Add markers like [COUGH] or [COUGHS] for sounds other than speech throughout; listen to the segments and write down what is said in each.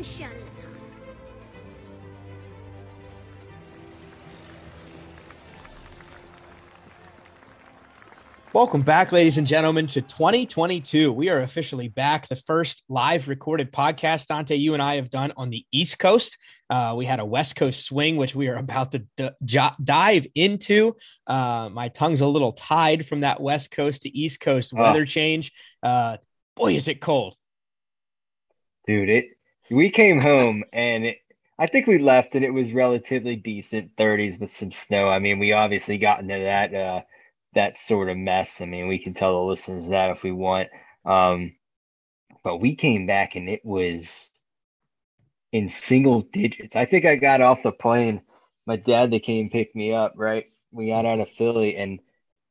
one shot at a time. Welcome back, ladies and gentlemen, to 2022. We are officially back. The first live recorded podcast, Dante, you and I have done on the East Coast. Uh, we had a West Coast swing, which we are about to d- j- dive into. Uh, my tongue's a little tied from that West Coast to East Coast weather oh. change. Uh, boy, is it cold. Dude, it. We came home and it, I think we left and it was relatively decent 30s with some snow. I mean, we obviously got into that uh, that sort of mess. I mean, we can tell the listeners that if we want. Um, but we came back and it was in single digits. I think I got off the plane. My dad, they came pick me up, right? We got out of Philly and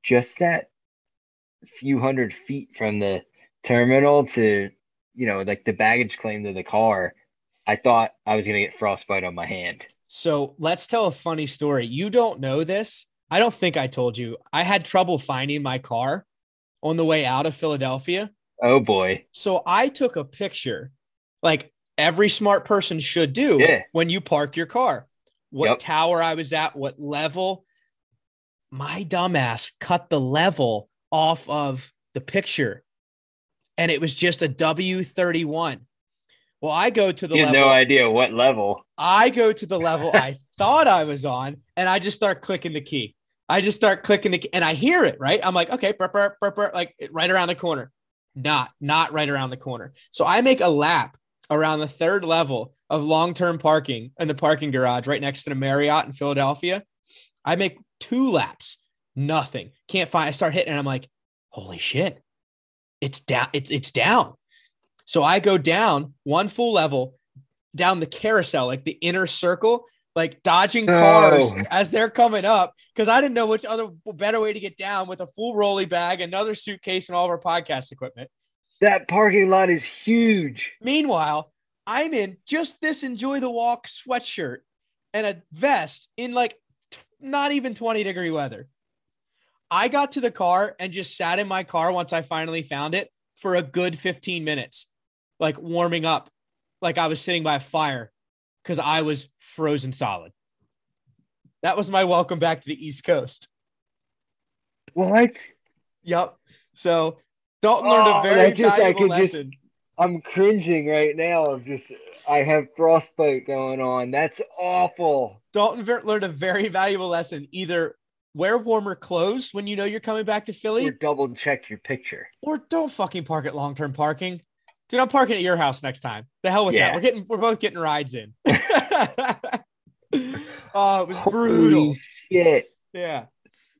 just that few hundred feet from the terminal to, you know, like the baggage claim to the car, I thought I was going to get frostbite on my hand. So let's tell a funny story. You don't know this, I don't think I told you. I had trouble finding my car on the way out of Philadelphia. Oh boy. So I took a picture like every smart person should do yeah. when you park your car. What yep. tower I was at, what level. My dumbass cut the level off of the picture and it was just a W31. Well, I go to the you level. no idea what level. I go to the level I [LAUGHS] thought I was on, and I just start clicking the key. I just start clicking the, key, and I hear it, right? I'm like, okay, burp, burp, burp, burp, like right around the corner. Not, not right around the corner. So I make a lap around the third level of long-term parking in the parking garage right next to the Marriott in Philadelphia. I make two laps, nothing. Can't find. I start hitting, and I'm like, holy shit, it's down. It's it's down. So I go down one full level down the carousel, like the inner circle, like dodging cars oh. as they're coming up because I didn't know which other better way to get down with a full rolly bag, another suitcase, and all of our podcast equipment. That parking lot is huge. Meanwhile, I'm in just this enjoy the walk sweatshirt and a vest in like t- not even 20 degree weather. I got to the car and just sat in my car once I finally found it for a good 15 minutes, like warming up, like I was sitting by a fire because I was frozen solid. That was my welcome back to the East Coast. What? Yep. So Dalton learned a oh, very just, valuable lesson. Just, I'm cringing right now of just I have frostbite going on. That's awful. Dalton learned a very valuable lesson. Either wear warmer clothes when you know you're coming back to Philly, or double check your picture, or don't fucking park at long term parking. Dude, I'm parking at your house next time. The hell with yeah. that. We're getting we're both getting rides in. [LAUGHS] [LAUGHS] oh, it was brutal. Holy shit. Yeah.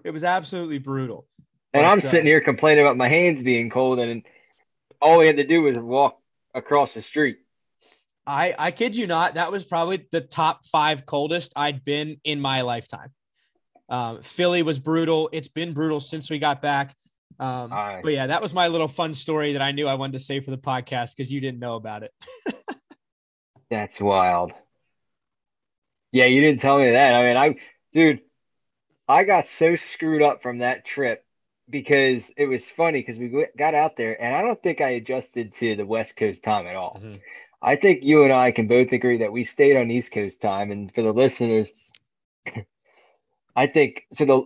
It was absolutely brutal. And but, I'm uh, sitting here complaining about my hands being cold, and all we had to do was walk across the street. I I kid you not, that was probably the top five coldest I'd been in my lifetime. Um, Philly was brutal. It's been brutal since we got back. Um, right. But yeah, that was my little fun story that I knew I wanted to say for the podcast because you didn't know about it. [LAUGHS] That's wild. Yeah, you didn't tell me that. I mean, I, dude, I got so screwed up from that trip because it was funny because we got out there and I don't think I adjusted to the West Coast time at all. Mm-hmm. I think you and I can both agree that we stayed on East Coast time. And for the listeners, [COUGHS] I think so. The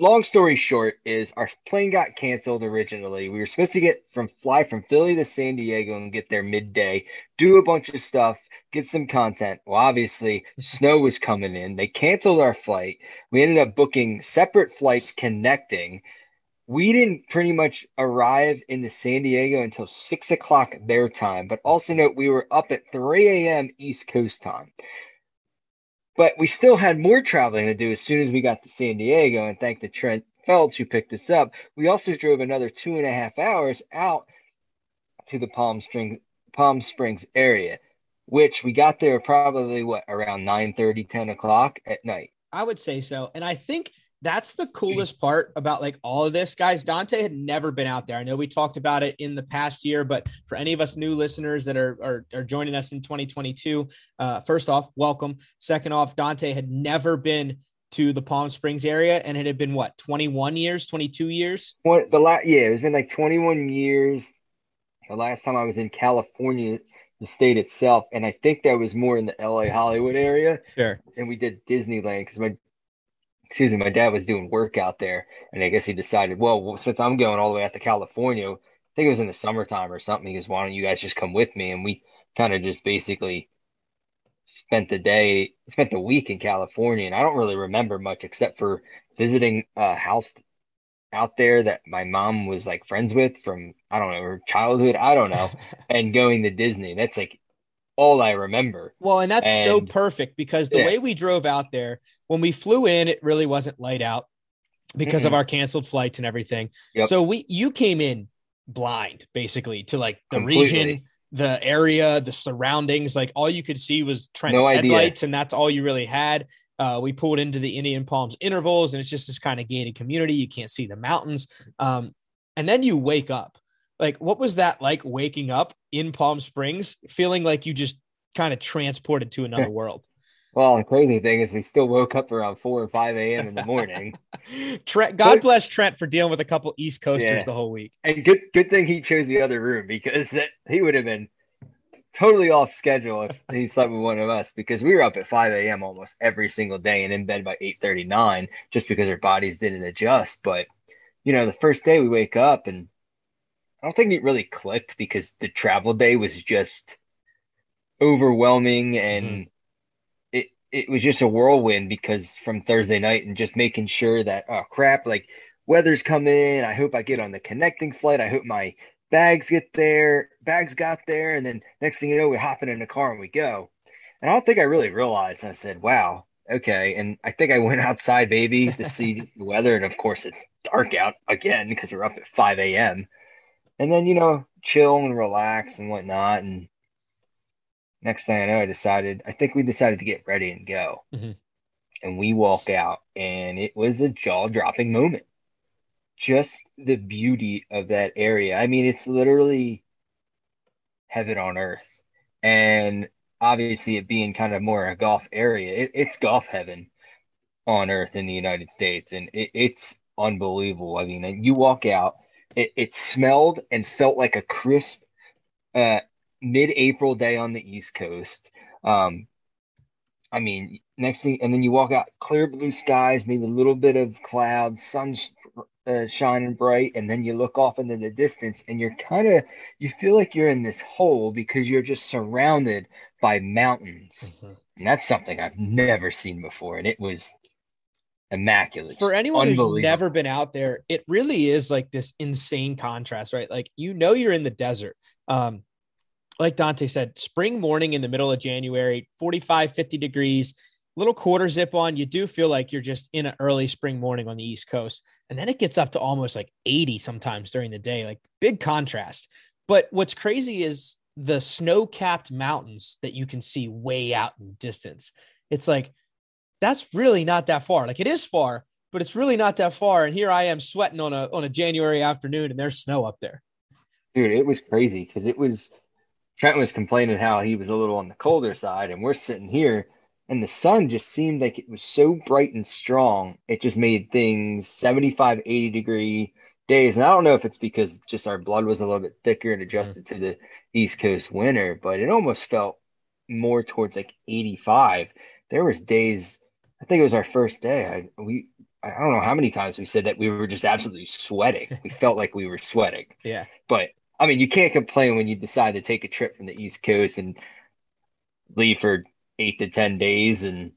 long story short is our plane got canceled originally. We were supposed to get from fly from Philly to San Diego and get there midday, do a bunch of stuff, get some content. Well, obviously, snow was coming in. They canceled our flight. We ended up booking separate flights connecting. We didn't pretty much arrive in the San Diego until six o'clock their time, but also note we were up at 3 a.m. East Coast time. But we still had more traveling to do as soon as we got to San Diego. And thank the Trent Feltz who picked us up. We also drove another two and a half hours out to the Palm Springs Palm Springs area, which we got there probably what around 9 30, 10 o'clock at night. I would say so. And I think that's the coolest part about like all of this, guys. Dante had never been out there. I know we talked about it in the past year, but for any of us new listeners that are are, are joining us in 2022, uh, first off, welcome. Second off, Dante had never been to the Palm Springs area, and it had been what 21 years, 22 years. What the last? Yeah, it's been like 21 years. The last time I was in California the state itself. And I think that was more in the LA Hollywood area. Sure. And we did Disneyland because my excuse me, my dad was doing work out there, and I guess he decided, well, since I'm going all the way out to California, I think it was in the summertime or something. He goes, why don't you guys just come with me? And we kind of just basically spent the day, spent the week in California, and I don't really remember much except for visiting a house out there that my mom was like friends with from I don't know her childhood, I don't know, [LAUGHS] and going to Disney. That's like all I remember. Well, and that's And- so perfect because the Yeah. way we drove out there, when we flew in, it really wasn't light out because of our canceled flights and everything. Yep. So we you came in blind basically to like the Completely. region, the area, the surroundings. Like all you could see was Trent's No headlights, and that's all you really had. Uh, we pulled into the Indian Palms intervals, and it's just this kind of gated community. You can't see the mountains. Um, and then you wake up. Like, what was that like waking up in Palm Springs, feeling like you just kind of transported to another [LAUGHS] world? Well, the crazy thing is we still woke up around four or five a.m. in the morning. [LAUGHS] Trent, God But- bless Trent for dealing with a couple East Coasters Yeah. the whole week. And good good thing he chose the other room because that he would have been totally off schedule if he slept with one of us because we were up at 5 a.m. almost every single day and in bed by 8:39 just because our bodies didn't adjust. But you know, the first day we wake up and I don't think it really clicked because the travel day was just overwhelming and mm-hmm. it it was just a whirlwind because from Thursday night and just making sure that oh crap like weather's coming. I hope I get on the connecting flight. I hope my bags get there bags got there. And then next thing you know we're hopping in the car and we go. And I don't think I really realized. I said wow okay. And I think I went [LAUGHS] outside maybe to see the weather. And of course it's dark out again because we're up at 5 a.m and then you know chill and relax and whatnot. And next thing i know i decided i think we decided to get ready and go. Mhm. and we walk out and it was a jaw-dropping moment. Just the beauty of that area. I mean it's literally heaven on earth. And obviously it being kind of more a golf area it, it's golf heaven on earth in the united states. And it, it's unbelievable. I mean you walk out it, it smelled and felt like a crisp uh, mid-April day on the East Coast. Um, I mean, next thing, and then you walk out, clear blue skies, maybe a little bit of clouds, sun uh, shining bright, and then you look off into the distance, and you're kind of, you feel like you're in this hole because you're just surrounded by mountains, and that's something I've never seen before, and it was immaculate. For anyone who's never been out there, it really is like this insane contrast, right? Like you know you're in the desert. Um, like Dante said, spring morning in the middle of January, 45, 50 degrees, little quarter zip on. You do feel like you're just in an early spring morning on the East Coast. And then it gets up to almost like 80 sometimes during the day, like big contrast. But what's crazy is the snow capped mountains that you can see way out in the distance. It's like, that's really not that far. Like it is far, but it's really not that far. And here I am sweating on a on a January afternoon, and there's snow up there. Dude, it was crazy because it was Trent was complaining how he was a little on the colder side, and we're sitting here, and the sun just seemed like it was so bright and strong. It just made things 75, 80 degree days. And I don't know if it's because just our blood was a little bit thicker and mm-hmm. adjusted to the East Coast winter, but it almost felt more towards like 85. There was days, I think it was our first day. I, we, I don't know how many times we said that we were just absolutely sweating. We [LAUGHS] felt like we were sweating. Yeah. But I mean, you can't complain when you decide to take a trip from the East Coast and leave for eight to 10 days and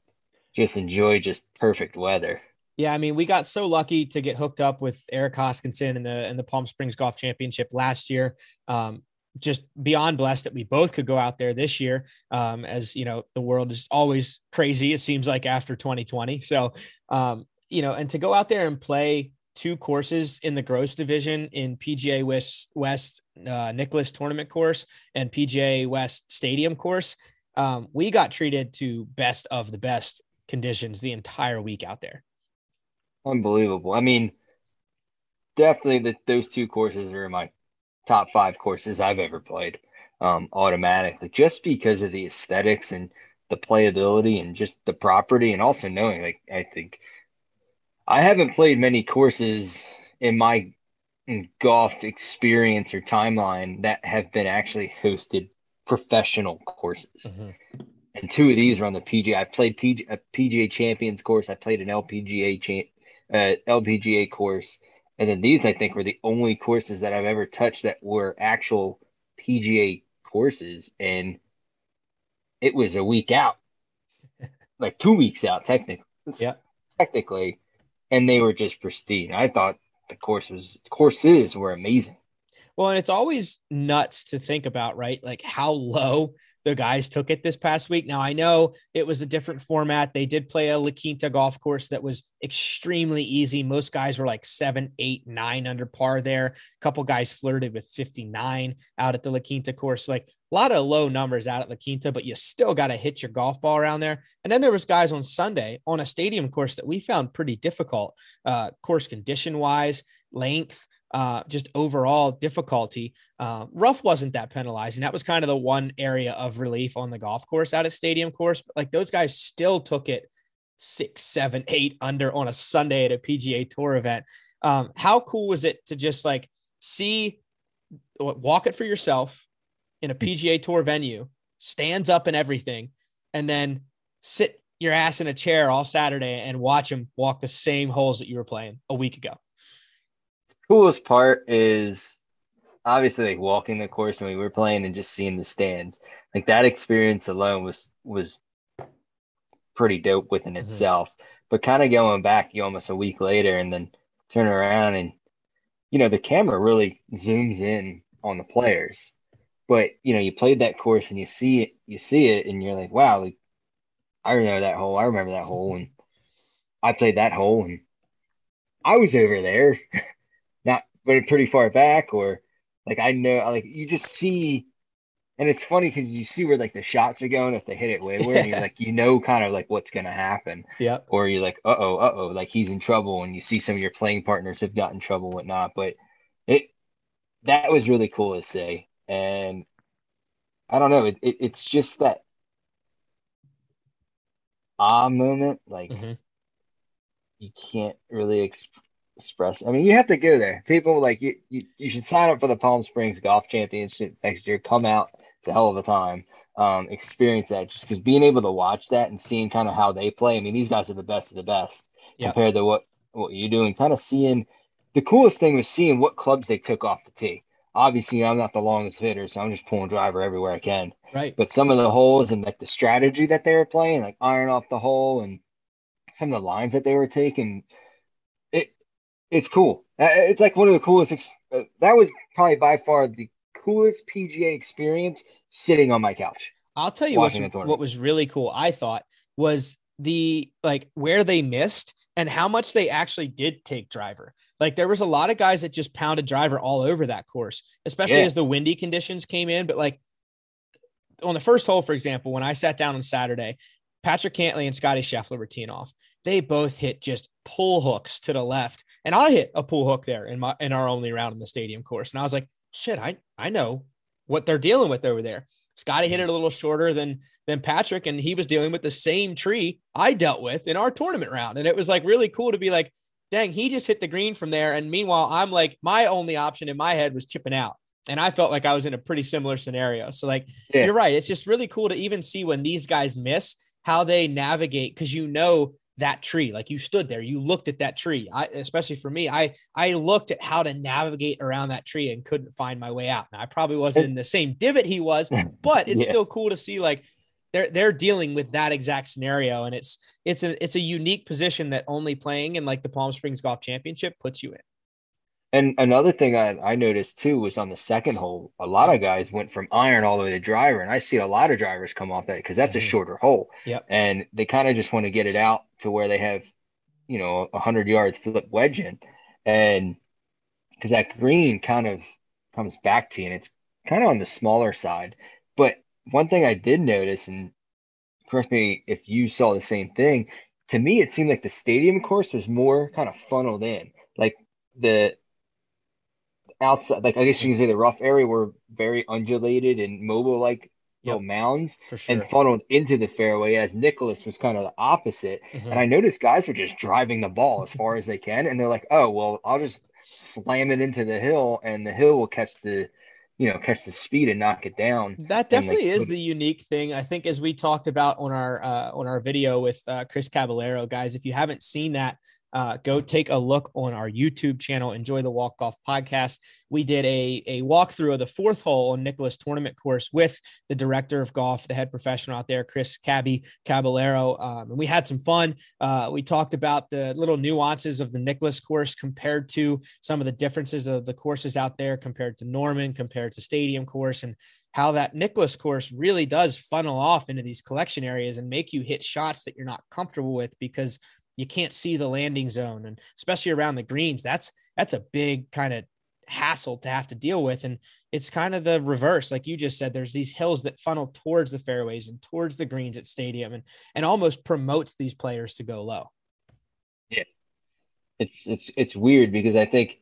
just enjoy just perfect weather. Yeah, I mean, we got so lucky to get hooked up with Eric Hoskinson in the in the Palm Springs Golf Championship last year. Um, just beyond blessed that we both could go out there this year. Um, as you know, the world is always crazy. It seems like after 2020. So, um, you know, and to go out there and play two courses in the gross division in PGA West West uh, Nicklaus Tournament course and PGA West Stadium course, um, we got treated to best of the best conditions the entire week out there. Unbelievable. I mean, definitely that those two courses are in my top five courses I've ever played um, automatically, just because of the aesthetics and the playability and just the property, and also knowing like I think I haven't played many courses in my golf experience or timeline that have been actually hosted professional courses. Mm-hmm. And two of these are on the PGA. I've played PG, a PGA Champions course. I played an LPGA cha- uh, LPGA course, and then these I think were the only courses that I've ever touched that were actual PGA courses, and it was a week out, [LAUGHS] like two weeks out technically. Yeah, technically, and they were just pristine. I thought the course was courses were amazing. Well, and it's always nuts to think about, right? Like how low the guys took it this past week. Now I know it was a different format. They did play a La Quinta golf course that was extremely easy. Most guys were like seven, eight, nine under par there. A couple guys flirted with 59 out at the La Quinta course. Like a lot of low numbers out at La Quinta, but you still got to hit your golf ball around there. And then there was guys on Sunday on a stadium course that we found pretty difficult, uh, course condition wise, length uh, just overall difficulty. Uh, rough wasn't that penalizing. That was kind of the one area of relief on the golf course out at Stadium Course. But like those guys still took it six, seven, eight under on a Sunday at a PGA Tour event. Um, how cool was it to just like see, walk it for yourself in a PGA Tour venue, stands up and everything, and then sit your ass in a chair all Saturday and watch them walk the same holes that you were playing a week ago coolest part is obviously like walking the course when we were playing and just seeing the stands. Like that experience alone was was pretty dope within mm-hmm. itself. But kind of going back you almost a week later and then turn around and you know the camera really zooms in on the players. But you know, you played that course and you see it, you see it and you're like, wow, like I remember that hole. I remember that hole and I played that hole and I was over there. [LAUGHS] but pretty far back, or like I know, like you just see, and it's funny because you see where like the shots are going if they hit it wayward, and you're like, you know, kind of like what's gonna happen. Yeah. Or you're like, uh oh, uh oh, like he's in trouble, and you see some of your playing partners have gotten in trouble, whatnot. But it that was really cool to see, and I don't know, it, it it's just that ah moment, like. Mm-hmm you can't really express. I mean, you have to go there. People like you, you, you should sign up for the Palm Springs Golf Championship next year. Come out. It's a hell of a time. Um, experience that just because being able to watch that and seeing kind of how they play. I mean, these guys are the best of the best yeah. compared to what what you're doing. kind of seeing the coolest thing was seeing what clubs they took off the tee. Obviously, I'm not the longest hitter, so I'm just pulling driver everywhere I can. Right. But some of the holes and like the strategy that they were playing, like iron off the hole, and some of the lines that they were taking, it's cool. Uh, it's like one of the coolest. Ex- uh, that was probably by far the coolest PGA experience sitting on my couch. I'll tell you what, what was really cool. I thought was the like where they missed and how much they actually did take driver. Like there was a lot of guys that just pounded driver all over that course, especially yeah. as the windy conditions came in. But like on the first hole, for example, when I sat down on Saturday, Patrick Cantlay and Scotty Scheffler were teeing off. They both hit just pull hooks to the left and I hit a pull hook there in my in our only round in the stadium course. And I was like, shit, I I know what they're dealing with over there. Scotty hit it a little shorter than than Patrick, and he was dealing with the same tree I dealt with in our tournament round. And it was like really cool to be like, dang, he just hit the green from there. And meanwhile, I'm like, my only option in my head was chipping out. And I felt like I was in a pretty similar scenario. So, like, yeah. you're right. It's just really cool to even see when these guys miss how they navigate because you know that tree. Like you stood there you looked at that tree. I, especially for me i i looked at how to navigate around that tree and couldn't find my way out. Now i probably wasn't oh. in the same divot he was but it's yeah. still cool to see like they're they're dealing with that exact scenario. And it's it's a it's a unique position that only playing in like the palm springs golf championship puts you in and another thing I, I noticed too was on the second hole, a lot of guys went from iron all the way to driver, and I see a lot of drivers come off that because that's mm-hmm. a shorter hole. Yep. And they kind of just want to get it out to where they have, you know, a hundred yards flip wedge in, and because that green kind of comes back to you, and it's kind of on the smaller side. But one thing I did notice, and correct me if you saw the same thing, to me it seemed like the stadium course was more kind of funneled in, like the outside, like I guess you can say the rough area were very undulated and mobile like yep. mounds sure. and funneled into the fairway as Nicklaus was kind of the opposite. Mm-hmm. And I noticed guys were just driving the ball as far as they can. And they're like, oh, well, I'll just slam it into the hill and the hill will catch the you know catch the speed and knock it down. That definitely like, is the unique thing. I think as we talked about on our uh, on our video with uh, Chris Caballero, guys. If you haven't seen that, uh, go take a look on our YouTube channel. Enjoy the Walk Golf podcast. We did a, a walkthrough of the fourth hole on Nicklaus tournament course with the director of golf, the head professional out there, Chris Cabby Caballero. Um, and we had some fun. Uh, we talked about the little nuances of the Nicklaus course compared to some of the differences of the courses out there compared to Norman, compared to Stadium course, and how that Nicklaus course really does funnel off into these collection areas and make you hit shots that you're not comfortable with because you can't see the landing zone and especially around the greens that's that's a big kind of hassle to have to deal with and it's kind of the reverse. Like you just said there's these hills that funnel towards the fairways and towards the greens at stadium and and almost promotes these players to go low. Yeah. It's it's it's weird because i think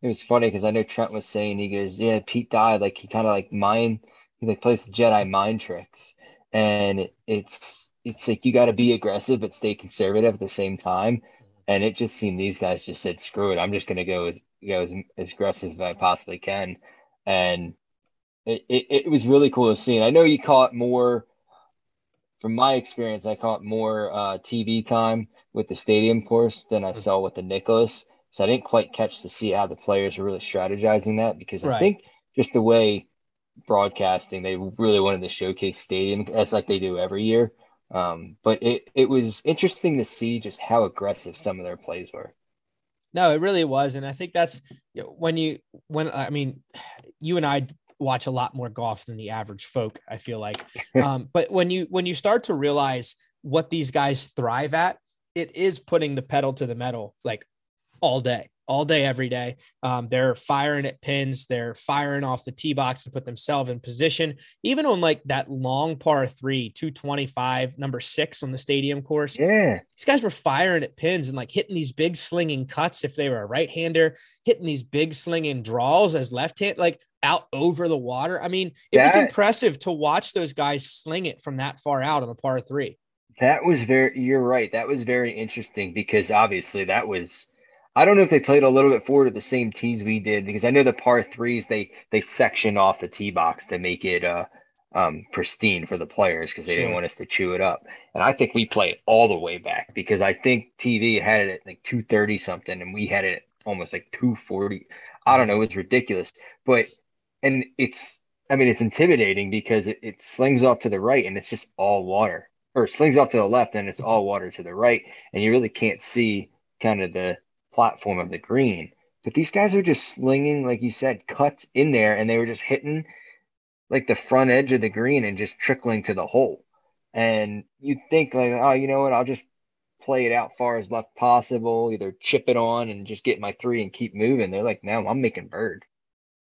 it was funny because i know trent was saying he goes yeah Pete Dye'd. Like he kind of like mind he like plays the jedi mind tricks and it, it's it's like you got to be aggressive but stay conservative at the same time. And it just seemed these guys just said, "Screw it, I'm just going to go as go as, as aggressive as I possibly can." And it, it, it was really cool to see. And I know you caught more, from my experience, I caught more uh, TV time with the stadium course than I saw with the Nicklaus. So I didn't quite catch to see how the players were really strategizing that because right. I think just the way broadcasting, they really wanted to showcase stadium as like they do every year. Um, but it, it was interesting to see just how aggressive some of their plays were. No, it really was. And I think that's you know, when you, when, I mean, you and I watch a lot more golf than the average folk, I feel like. [LAUGHS] Um, but when you, when you start to realize what these guys thrive at, it is putting the pedal to the metal like all day all day, every day. Um, they're firing at pins, they're firing off the tee box to put themselves in position. Even on like that long par three, 225, number six on the stadium course. Yeah. These guys were firing at pins and like hitting these big slinging cuts if they were a right hander, hitting these big slinging draws as left hand, like out over the water. I mean, it that, was impressive to watch those guys sling it from that far out on a par three. That was very, you're right. That was very interesting because obviously that was I don't know if they played a little bit forward at the same tees we did because I know the par threes they they section off the tee box to make it uh um pristine for the players because they sure. didn't want us to chew it up. And I think we played all the way back because I think TV had it at like 230 something and we had it almost like 240. I don't know, it was ridiculous. But and it's I mean it's intimidating because it, it slings off to the right and it's just all water. Or slings off to the left and it's all water to the right and you really can't see kind of the platform of the green. But these guys are just slinging, like you said, cuts in there, and they were just hitting like the front edge of the green and just trickling to the hole. And you think like, oh, you know what? I'll just play it out far as left possible, either chip it on and just get my three and keep moving. They're like, no, I'm making bird.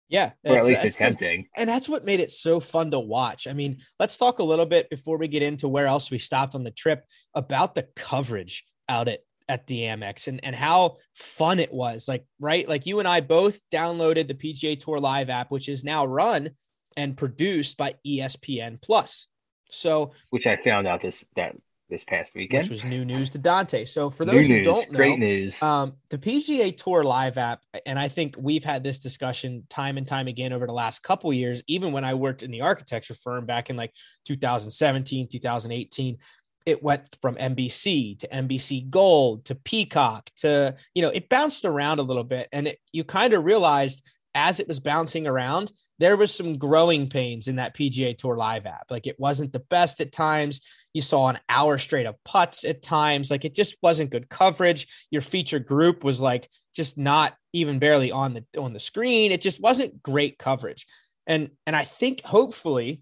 Yeah, or at least attempting. And that's what made it so fun to watch. I mean, let's talk a little bit before we get into where else we stopped on the trip about the coverage out at at the Amex and, and how fun it was. Like, right? Like you and I both downloaded the PGA Tour Live app, which is now run and produced by ESPN Plus. So which I found out this that this past weekend. Which was new news to Dante. So for those new who news, don't know, great news. Um, the PGA Tour Live app, and I think we've had this discussion time and time again over the last couple years, even when I worked in the architecture firm back in like 2017, 2018 it went from NBC to NBC Gold to Peacock to, you know, it bounced around a little bit. And it, you kind of realized as it was bouncing around, there was some growing pains in that PGA Tour Live app. Like it wasn't the best at times. You saw an hour straight of putts at times. Like it just wasn't good coverage. Your feature group was like just not even barely on the on the screen. It just wasn't great coverage. And and I think hopefully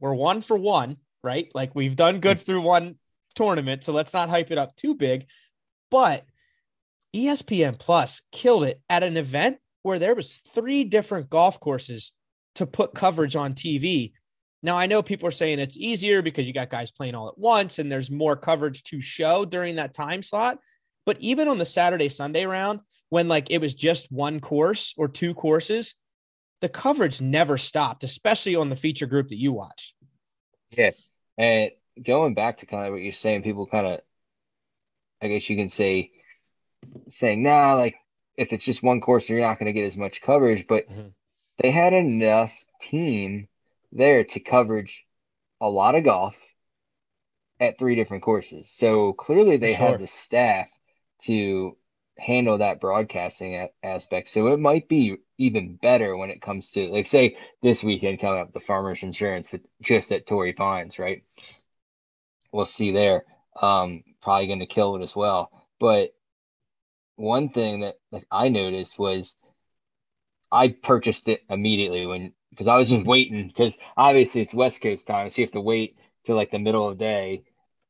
we're one for one, right? Like we've done good mm. through one tournament, so let's not hype it up too big. But ESPN Plus killed it at an event where there was three different golf courses to put coverage on TV. Now I know people are saying it's easier because you got guys playing all at once and there's more coverage to show during that time slot. But even on the Saturday Sunday round, when like it was just one course or two courses, the coverage never stopped, especially on the feature group that you watched. Yeah. And going back to kind of what you're saying, people kind of, I guess you can say, saying, nah, like if it's just one course, you're not going to get as much coverage. But mm-hmm. they had enough team there to coverage a lot of golf at three different courses. So clearly they Sure. had the staff to handle that broadcasting aspect. So it might be even better when it comes to like say this weekend coming up the Farmers Insurance, but just at Torrey Pines, right? We'll see there. Um, probably going to kill it as well. But one thing that like I noticed was I purchased it immediately when because I was just waiting because obviously it's West Coast time, so you have to wait till like the middle of the day.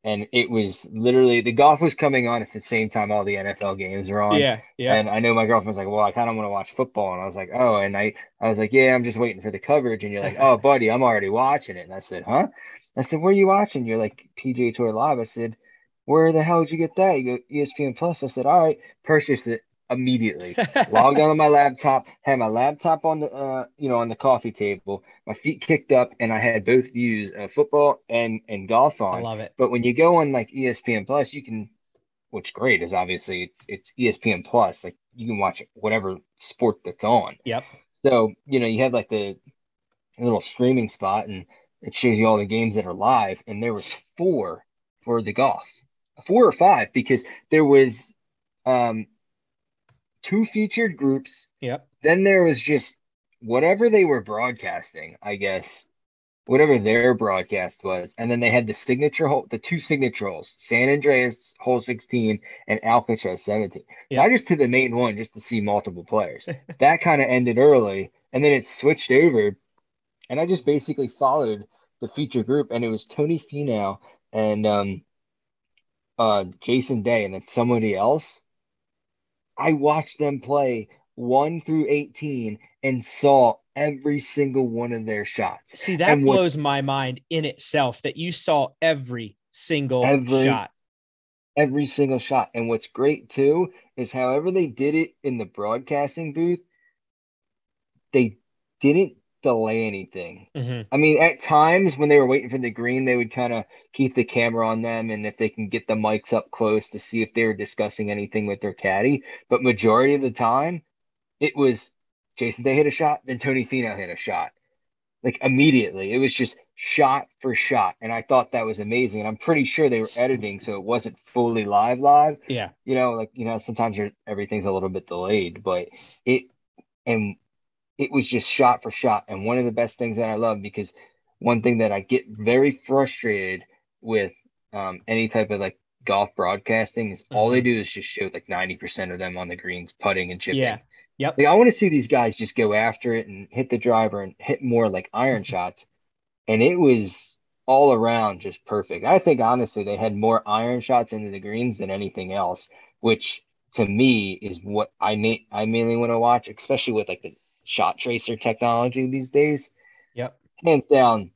And it was literally the golf was coming on at the same time all the NFL games were on. Yeah, yeah. And I know my girlfriend was like, "Well, I kind of want to watch football," and I was like, "Oh," and I I was like, "Yeah, I'm just waiting for the coverage." And you're like, "Oh, buddy, I'm already watching it." And I said, "Huh?" I said, "Where are you watching?" You're like, "PGA Tour Live." I said, "Where the hell did you get that?" You go, "ESPN Plus." I said, "All right," purchased it immediately. [LAUGHS] Logged on my laptop, had my laptop on the uh, you know, on the coffee table, my feet kicked up, and I had both views of football and and golf on. I love it. But when you go on like ESPN Plus, you can, what's great is obviously it's it's ESPN Plus. Like you can watch whatever sport that's on. Yep. So, you know, you had like the little streaming spot and it shows you all the games that are live. And there was four for the golf, four or five, because there was um two featured groups. Yep. Then there was just whatever they were broadcasting, I guess, whatever their broadcast was. And then they had the signature hole, the two signature holes, San Andreas hole 16 and Alcatraz 17. So Yeah. I just did the main one just to see multiple players. [LAUGHS] that kind of ended early. And then it switched over. And I just basically followed the feature group. And it was Tony Finau and um, uh, Jason Day and then somebody else. I watched them play 1 through 18 and saw every single one of their shots. See, that And what- blows my mind in itself that you saw every single Every- shot. Every single shot. And what's great too is however they did it in the broadcasting booth, they didn't delay anything. Mhm. I mean, at times when they were waiting for the green, they would kind of keep the camera on them and if they can get the mics up close to see if they were discussing anything with their caddy. But majority of the time, it was Jason Day hit a shot, then Tony Finau hit a shot. Like immediately. It was just shot for shot. And I thought that was amazing. And I'm pretty sure they were editing, so it wasn't fully live live Yeah. you know, like you know, sometimes everything's a little bit delayed, but it and it was just shot for shot. And one of the best things that I love because one thing that I get very frustrated with um, any type of like golf broadcasting is all they do is just show like 90% of them on the greens putting and chipping. Yeah. Yep. Like I want to see these guys just go after it and hit the driver and hit more like iron shots. And it was all around just perfect. I think honestly they had more iron shots into the greens than anything else, which to me is what I may I mainly want to watch, especially with like the shot tracer technology these days. Yep. Hands down,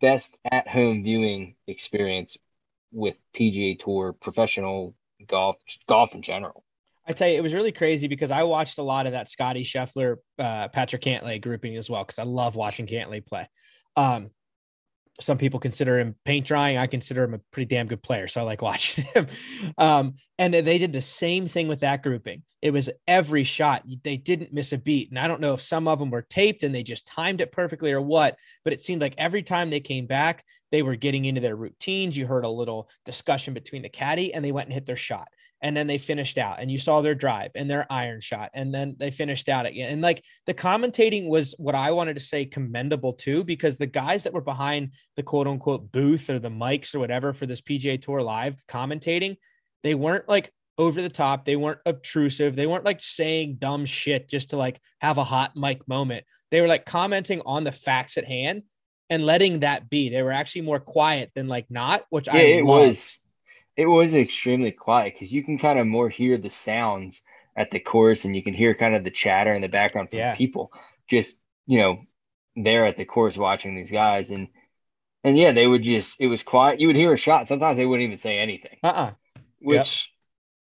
best at home viewing experience with PGA Tour professional golf, golf in general. I tell you, it was really crazy because I watched a lot of that Scotty Scheffler, uh, Patrick Cantlay grouping as well because I love watching Cantlay play. Um, some people consider him paint drying. I consider him a pretty damn good player, so I like watching [LAUGHS] him. Um, and they did the same thing with that grouping. It was every shot they didn't miss a beat, and I don't know if some of them were taped and they just timed it perfectly or what, but it seemed like every time they came back, they were getting into their routines. You heard a little discussion between the caddy, and they went and hit their shot and then they finished out and you saw their drive and their iron shot and then they finished out again. And like the commentating was what i wanted to say commendable too because the guys that were behind the quote unquote booth or the mics or whatever for this pga tour live commentating they weren't like over the top. They weren't obtrusive. They weren't like saying dumb shit just to like have a hot mic moment. They were like commenting on the facts at hand and letting that be. They were actually more quiet than like not which Yeah, i it loved. was. It was extremely quiet because you can kind of more hear the sounds at the course and you can hear kind of the chatter in the background from Yeah. people just, you know, there at the course watching these guys and and yeah, they would just it was quiet. You would hear a shot. Sometimes they wouldn't even say anything, uh-uh which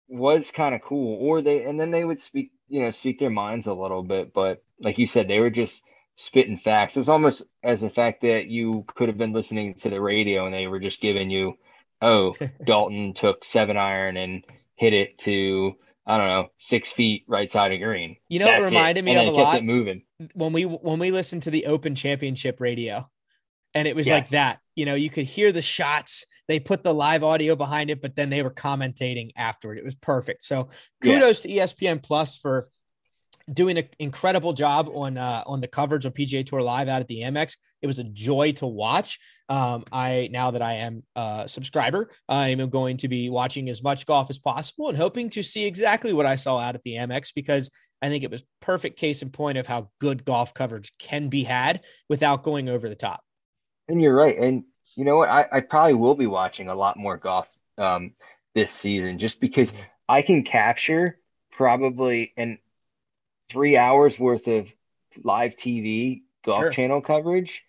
was kind of cool. Or they and then they would speak, you know, speak their minds a little bit, but like you said, they were just spitting facts. It was almost as the fact that you could have been listening to the radio and they were just giving you, oh, [LAUGHS] Dalton took seven iron and hit it to I don't know, six feet right side of green. You know, That's it reminded it. me and of a lot. moving when we when we listened to the Open Championship radio, and it was yes. like that. You know, you could hear the shots. They put the live audio behind it, but then they were commentating afterward. It was perfect. So kudos yeah. to ESPN Plus for doing an incredible job on uh, on the coverage of PGA Tour Live out at the Amex. It was a joy to watch. Um, I now that I am a subscriber, I am going to be watching as much golf as possible and hoping to see exactly what I saw out at the Amex because I think it was perfect case in point of how good golf coverage can be had without going over the top. And you're right. And you know what? I, I probably will be watching a lot more golf um, this season just because mm-hmm. I can capture probably an three hours worth of live TV golf sure. channel coverage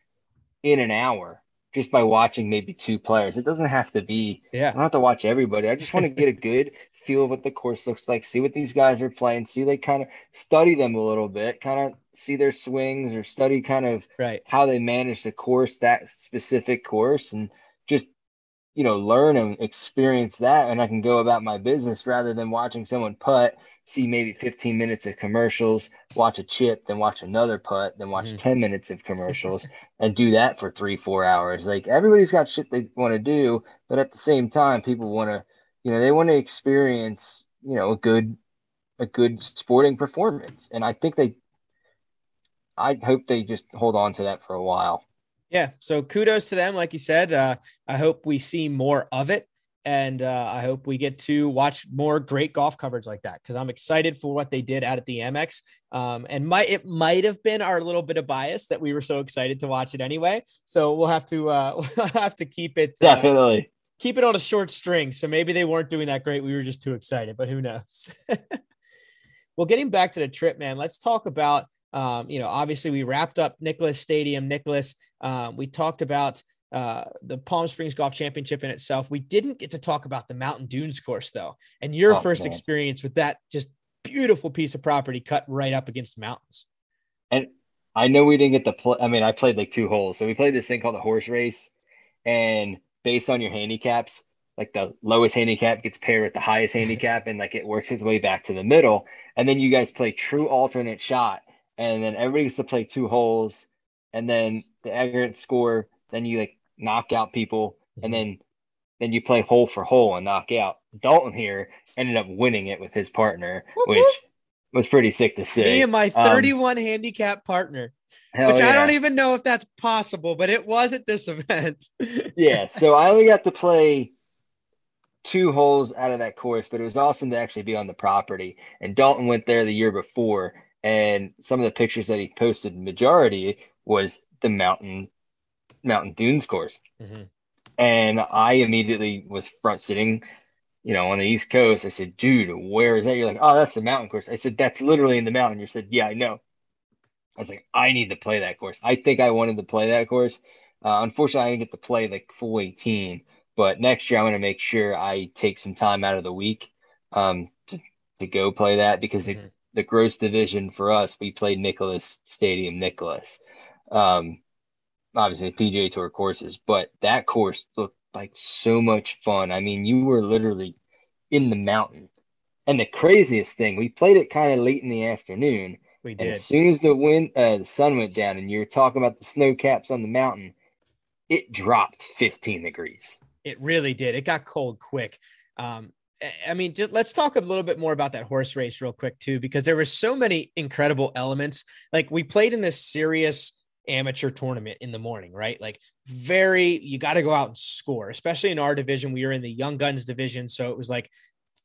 in an hour just by watching maybe two players. It doesn't have to be, yeah. I don't have to watch everybody. I just want to get a [LAUGHS] good feel of what the course looks like, see what these guys are playing, see they kind of study them a little bit, kind of see their swings or study kind of right. how they manage the course, that specific course, and just you know learn and experience that and i can go about my business rather than watching someone putt see maybe 15 minutes of commercials, watch a chip, then watch another putt, then watch mm-hmm. 10 minutes of commercials and do that for three, four hours. Like everybody's got shit they want to do, but at the same time, people want to, you know, they want to experience, you know, a good, a good sporting performance. And I think they, I hope they just hold on to that for a while. Yeah. So kudos to them. Like you said, uh, I hope we see more of it and uh, I hope we get to watch more great golf coverage like that because I'm excited for what they did out at the Amex. Um, and might it might have been our little bit of bias that we were so excited to watch it anyway. So we'll have to uh, [LAUGHS] we'll have to keep it uh, definitely keep it on a short string. So maybe they weren't doing that great. We were just too excited, but who knows? [LAUGHS] well, getting back to the trip, man, let's talk about. Um, you know, obviously we wrapped up Nicklaus Stadium. Nicklaus, um, we talked about uh, the Palm Springs Golf Championship in itself. We didn't get to talk about the Mountain Dunes course though, and your oh, first man. experience with that just beautiful piece of property cut right up against the mountains. And I know we didn't get to play. I mean, I played like two holes, so we played this thing called the horse race, and based on your handicaps, like the lowest handicap gets paired with the highest [LAUGHS] handicap, and like it works its way back to the middle, and then you guys play true alternate shot, and then everybody gets to play two holes, and then the aggregate score. Then you like knock out people, and mm-hmm. then then you play hole for hole and knock out. Dalton here ended up winning it with his partner, whoop, which whoop. was pretty sick to see. Me and my 31 um, handicap partner. Which yeah. I don't even know if that's possible, but it was at this [LAUGHS] event. yeah, so I only got to play two holes out of that course, but it was awesome to actually be on the property. And Dalton went there the year before, and some of the pictures that he posted, majority was the mountain Mountain Dunes course. Mm-hmm. And I immediately was front sitting, you know, on the East Coast. I said, dude, where is that? You're like, oh, that's the mountain course. I said, that's literally in the mountain. You said, yeah, I know. I was like, I need to play that course. I think I wanted to play that course. Uh, unfortunately, I didn't get to play like full 18, but next year I'm going to make sure I take some time out of the week um, to, to go play that because mm-hmm. the, the gross division for us, we played Nicklaus Stadium Nicklaus. Um, obviously PGA Tour courses, but that course looked like so much fun. I mean, you were literally in the mountain. And the craziest thing, we played it kind of late in the afternoon. We did. as soon as the wind, uh, the sun went down, and you were talking about the snow caps on the mountain, it dropped 15 degrees. It really did. It got cold quick. Um, I mean, just let's talk a little bit more about that horse race real quick too, because there were so many incredible elements. Like we played in this serious amateur tournament in the morning, right? Like very, you got to go out and score, especially in our division. We were in the young guns division. So it was like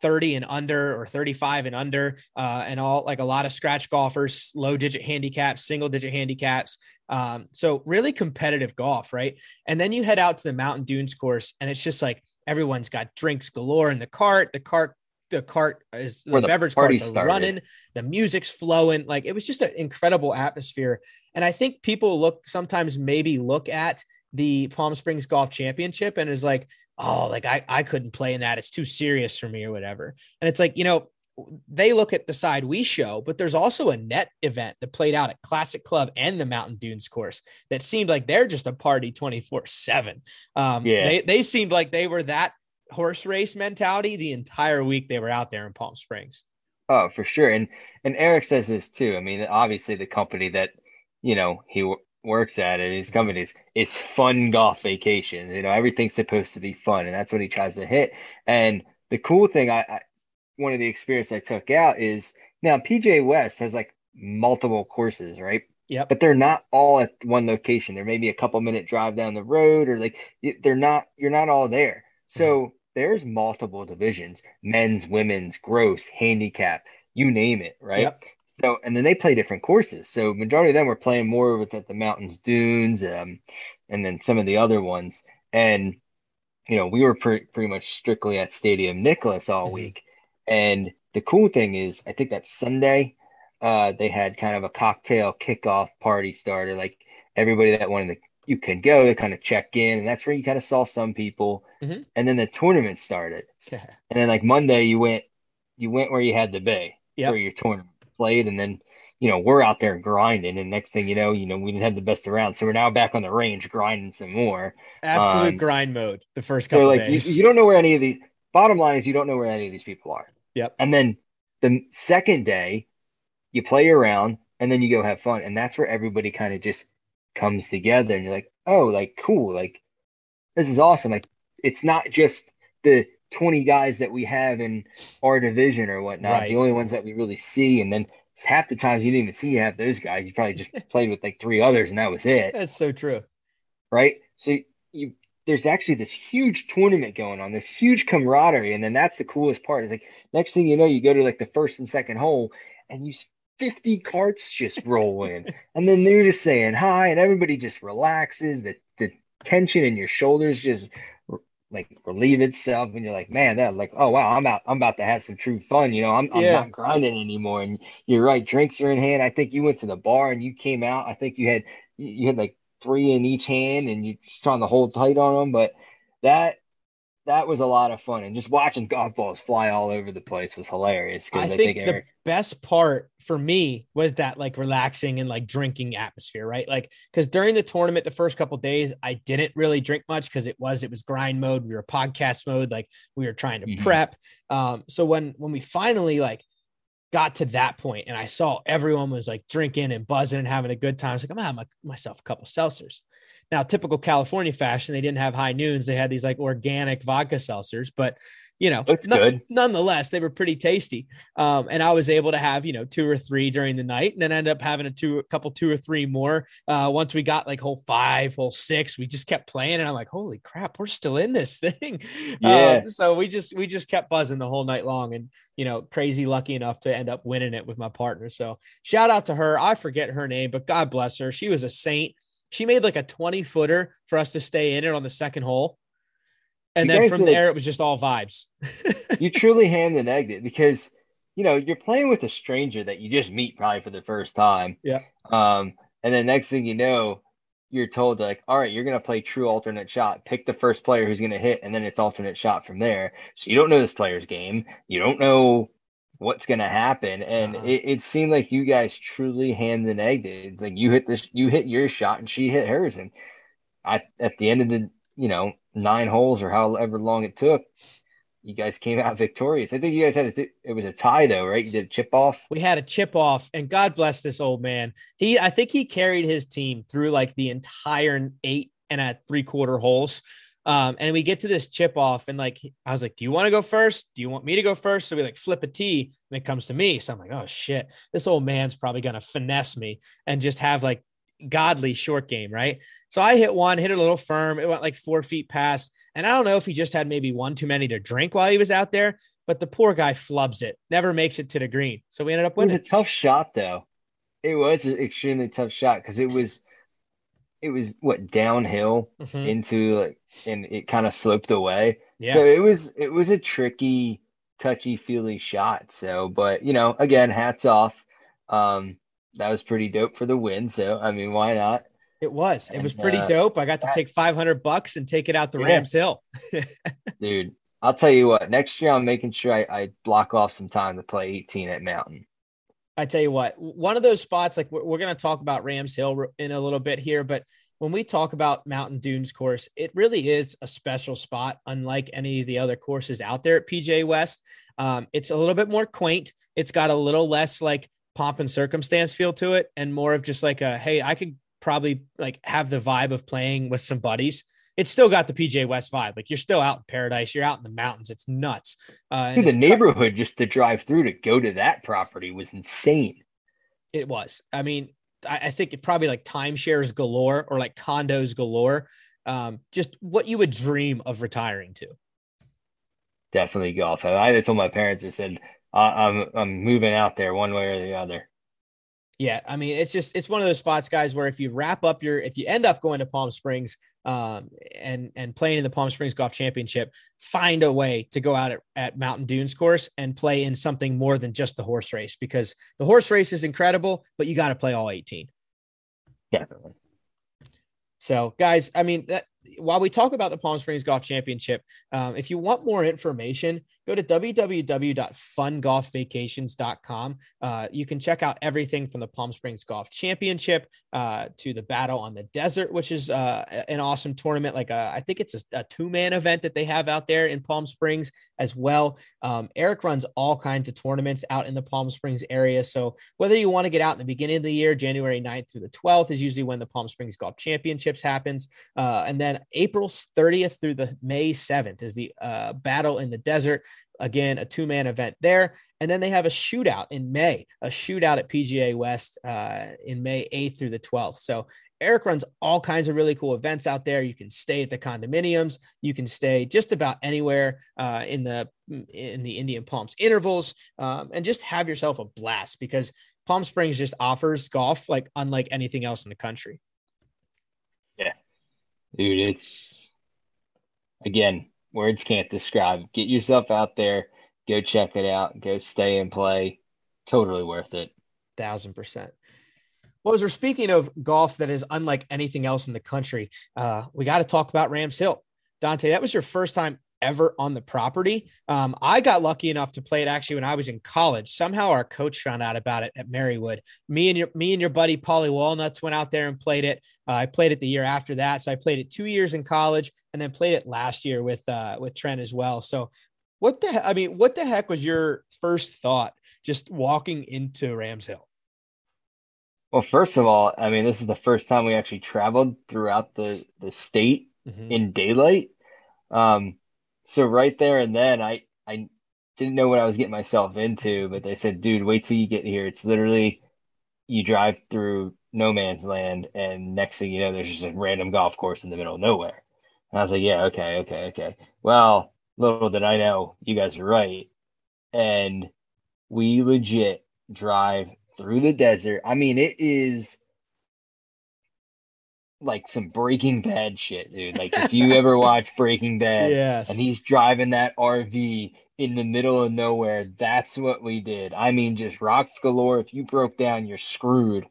30 and under or 35 and under, uh, and all like a lot of scratch golfers, low digit handicaps, single digit handicaps. Um, so really competitive golf, right? And then you head out to the Mountain Dunes course, and it's just like everyone's got drinks galore in the cart. The cart the cart is the, the beverage carts are started. running, the music's flowing. Like it was just an incredible atmosphere. And I think people look sometimes maybe look at the Palm Springs Golf Championship and is like, oh, like I, I couldn't play in that. It's too serious for me or whatever. And it's like, you know, they look at the side we show, but there's also a net event that played out at Classic Club and the Mountain Dunes course that seemed like they're just a party 24 7. Um, yeah. They, they seemed like they were that horse race mentality the entire week they were out there in Palm Springs. Oh, for sure. And and Eric says this too. I mean, obviously the company that you know he w- works at it, his company is, fun golf vacations. You know, everything's supposed to be fun, and that's what he tries to hit. And the cool thing, I, I one of the experience I took out is now PGA West has like multiple courses, right? Yep. But they're not all at one location. There may be a couple minute drive down the road, or like they're not. You're not all there. So mm-hmm. there's multiple divisions: men's, women's, gross, handicap, you name it, right? Yep. So and then they play different courses. So majority of them were playing more with at the mountains, dunes, um, and then some of the other ones. And you know, we were pre- pretty much strictly at Stadium Nicklaus all mm-hmm. week. And the cool thing is, I think that Sunday uh, they had kind of a cocktail kickoff party started. Like everybody that wanted to, you can go to kind of check in, and that's where you kind of saw some people. Mm-hmm. And then the tournament started, [LAUGHS] and then like Monday you went, you went where you had to be yep. for your tournament played, and then you know we're out there grinding, and next thing you know, you know we didn't have the best around, so we're now back on the range grinding some more. Absolute um, grind mode. The first couple. So like you, you don't know where any of the bottom line is you don't know where any of these people are. Yep. And then the second day you play around and then you go have fun. And that's where everybody kind of just comes together and you're like, oh, like cool. Like this is awesome. Like it's not just the 20 guys that we have in our division or whatnot, right. the only ones that we really see. And then half the times you didn't even see half those guys. You probably just [LAUGHS] played with like three others and that was it. That's so true. Right. So you, there's actually this huge tournament going on, this huge camaraderie. And then that's the coolest part is like, next thing you know, you go to like the first and second hole and you 50 carts just roll in. [LAUGHS] and then they're just saying hi, and everybody just relaxes. The, the tension in your shoulders just like relieve itself and you're like man that like oh wow i'm out i'm about to have some true fun you know i'm, I'm not grinding anymore. And you're right drinks are in hand. I think you went to the bar and you came out. I think you had you had like three in each hand and you're just trying to hold tight on them but that that was a lot of fun, and just watching golf balls fly all over the place was hilarious. Because I, I, think, think Eric... the best part for me was that like relaxing and like drinking atmosphere, right? Like because during the tournament, the first couple days, I didn't really drink much because it was it was grind mode. We were podcast mode, like we were trying to mm-hmm. prep. Um, so when when we finally like got to that point and I saw everyone was like drinking and buzzing and having a good time, I was like, I'm gonna have myself a couple seltzers. Now, typical California fashion, they didn't have high noons. They had these like organic vodka seltzers, but you know, n- nonetheless, they were pretty tasty. Um, and I was able to have, you know, two or three during the night and then end up having a two, a couple, two or three more. Uh, once we got like whole five, whole six, we just kept playing. And I'm like, holy crap, we're still in this [LAUGHS] thing. Yeah. Um, so we just, we just kept buzzing the whole night long and, you know, crazy lucky enough to end up winning it with my partner. So shout out to her. I forget her name, but God bless her. She was a saint. She made like a 20 footer for us to stay in it on the second hole. And you then from there, it was just all vibes. [LAUGHS] you truly hand and egged it because, you know, you're playing with a stranger that you just meet probably for the first time. Yeah. Um, and then next thing you know, you're told like, all right, you're gonna play true alternate shot. Pick the first player who's gonna hit, and then it's alternate shot from there. So you don't know this player's game. You don't know what's going to happen. And uh-huh. it, it, seemed like you guys truly hand and egged it. It's like you hit this, you hit your shot and she hit hers. And I, at the end of the, you know, nine holes or however long it took, you guys came out [LAUGHS] victorious. I think you guys had a, it was a tie though, right? You did a chip off. We had a chip off, and God bless this old man. He, I think he carried his team through like the entire eight and a three quarter holes. Um, and we get to this chip off, and like I was like, "Do you want to go first? Do you want me to go first? So we like flip a tee, and it comes to me. So I'm like, "Oh shit, this old man's probably gonna finesse me and just have like godly short game, right?" So I hit one, hit a little firm. It went like four feet past, and I don't know if he just had maybe one too many to drink while he was out there, but the poor guy flubs it, never makes it to the green. So we ended up winning. It was a tough shot, though. It was an extremely tough shot because it was it was what downhill mm-hmm. into like and it kind of sloped away. Yeah. So it was it was a tricky, touchy feely shot. So but you know, again, hats off. Um that was pretty dope for the win. So I mean why not? It was. It and, was pretty uh, dope. I got to that, take 500 bucks and take it out the yeah. Rams Hill. [LAUGHS] Dude, I'll tell you what. Next year, I'm making sure I, I, block off some time to play 18 at Mountain. I tell you what, one of those spots, like we're, we're going to talk about Rams Hill in a little bit here, but when we talk about Mountain Dunes course, it really is a special spot, unlike any of the other courses out there at PGA West. Um, it's a little bit more quaint. it's got a little less like pomp and circumstance feel to it and more of just like a hey, I could probably like have the vibe of playing with some buddies. It's still got the PGA West vibe. Like you're still out in paradise. You're out in the mountains. It's nuts. Uh, the neighborhood just to drive through to go to that property was insane. It was. I mean, I, I think it probably like timeshares galore or like condos galore. Um, just what you would dream of retiring to. Definitely golf. I told my parents, I said, I'm I'm moving out there one way or the other. Yeah, I mean, it's just it's one of those spots, guys, where if you wrap up your if you end up going to Palm Springs um, and and playing in the Palm Springs Golf Championship, find a way to go out at, at Mountain Dunes course and play in something more than just the horse race because the horse race is incredible, but you got to play all 18. Definitely. So, guys, I mean, that while we talk about the Palm Springs Golf Championship, um, if you want more information, go to www.fungolfvacations.com. Uh, you can check out everything from the Palm Springs Golf Championship uh, to the Battle on the Desert, which is uh, an awesome tournament. Like a, I think it's a, a two man event that they have out there in Palm Springs as well. Um, Eric runs all kinds of tournaments out in the Palm Springs area. So whether you want to get out in the beginning of the year, January 9th through the 12th is usually when the Palm Springs Golf Championships happens. Uh, and then April 30th through the May 7th is the uh, Battle in the Desert. Again, a two man event there. And then they have a shootout in May, a shootout at PGA West uh, in May 8th through the 12th. So Eric runs all kinds of really cool events out there. You can stay at the condominiums. You can stay just about anywhere uh, in the in the Indian Palms intervals, um, and just have yourself a blast because Palm Springs just offers golf like unlike anything else in the country. Yeah, dude, it's again words can't describe. Get yourself out there, go check it out, go stay and play. Totally worth it. Thousand percent. Well, as we're speaking of golf that is unlike anything else in the country, uh, we got to talk about Rams Hill. Dante, that was your first time ever on the property. Um, I got lucky enough to play it actually when I was in college. Somehow our coach found out about it at Marywood. Me and your me and your buddy Polly Walnuts went out there and played it. Uh, I played it the year after that, so I played it two years in college and then played it last year with uh, with Trent as well. So what the I mean, what the heck was your first thought just walking into Rams Hill? Well, first of all, I mean, this is the first time we actually traveled throughout the the state mm-hmm. in daylight. Um, so right there and then, I I didn't know what I was getting myself into, but they said, "Dude, wait till you get here. It's literally you drive through no man's land, and next thing you know, there's just a random golf course in the middle of nowhere." And I was like, "Yeah, okay, okay, okay." Well, little did I know, you guys are right, and we legit drive through the desert. I mean, it is like some Breaking Bad shit, dude. Like if you ever watch Breaking [LAUGHS] Bad, yes. and he's driving that RV in the middle of nowhere, that's what we did. I mean, just rocks galore. If you broke down, you're screwed.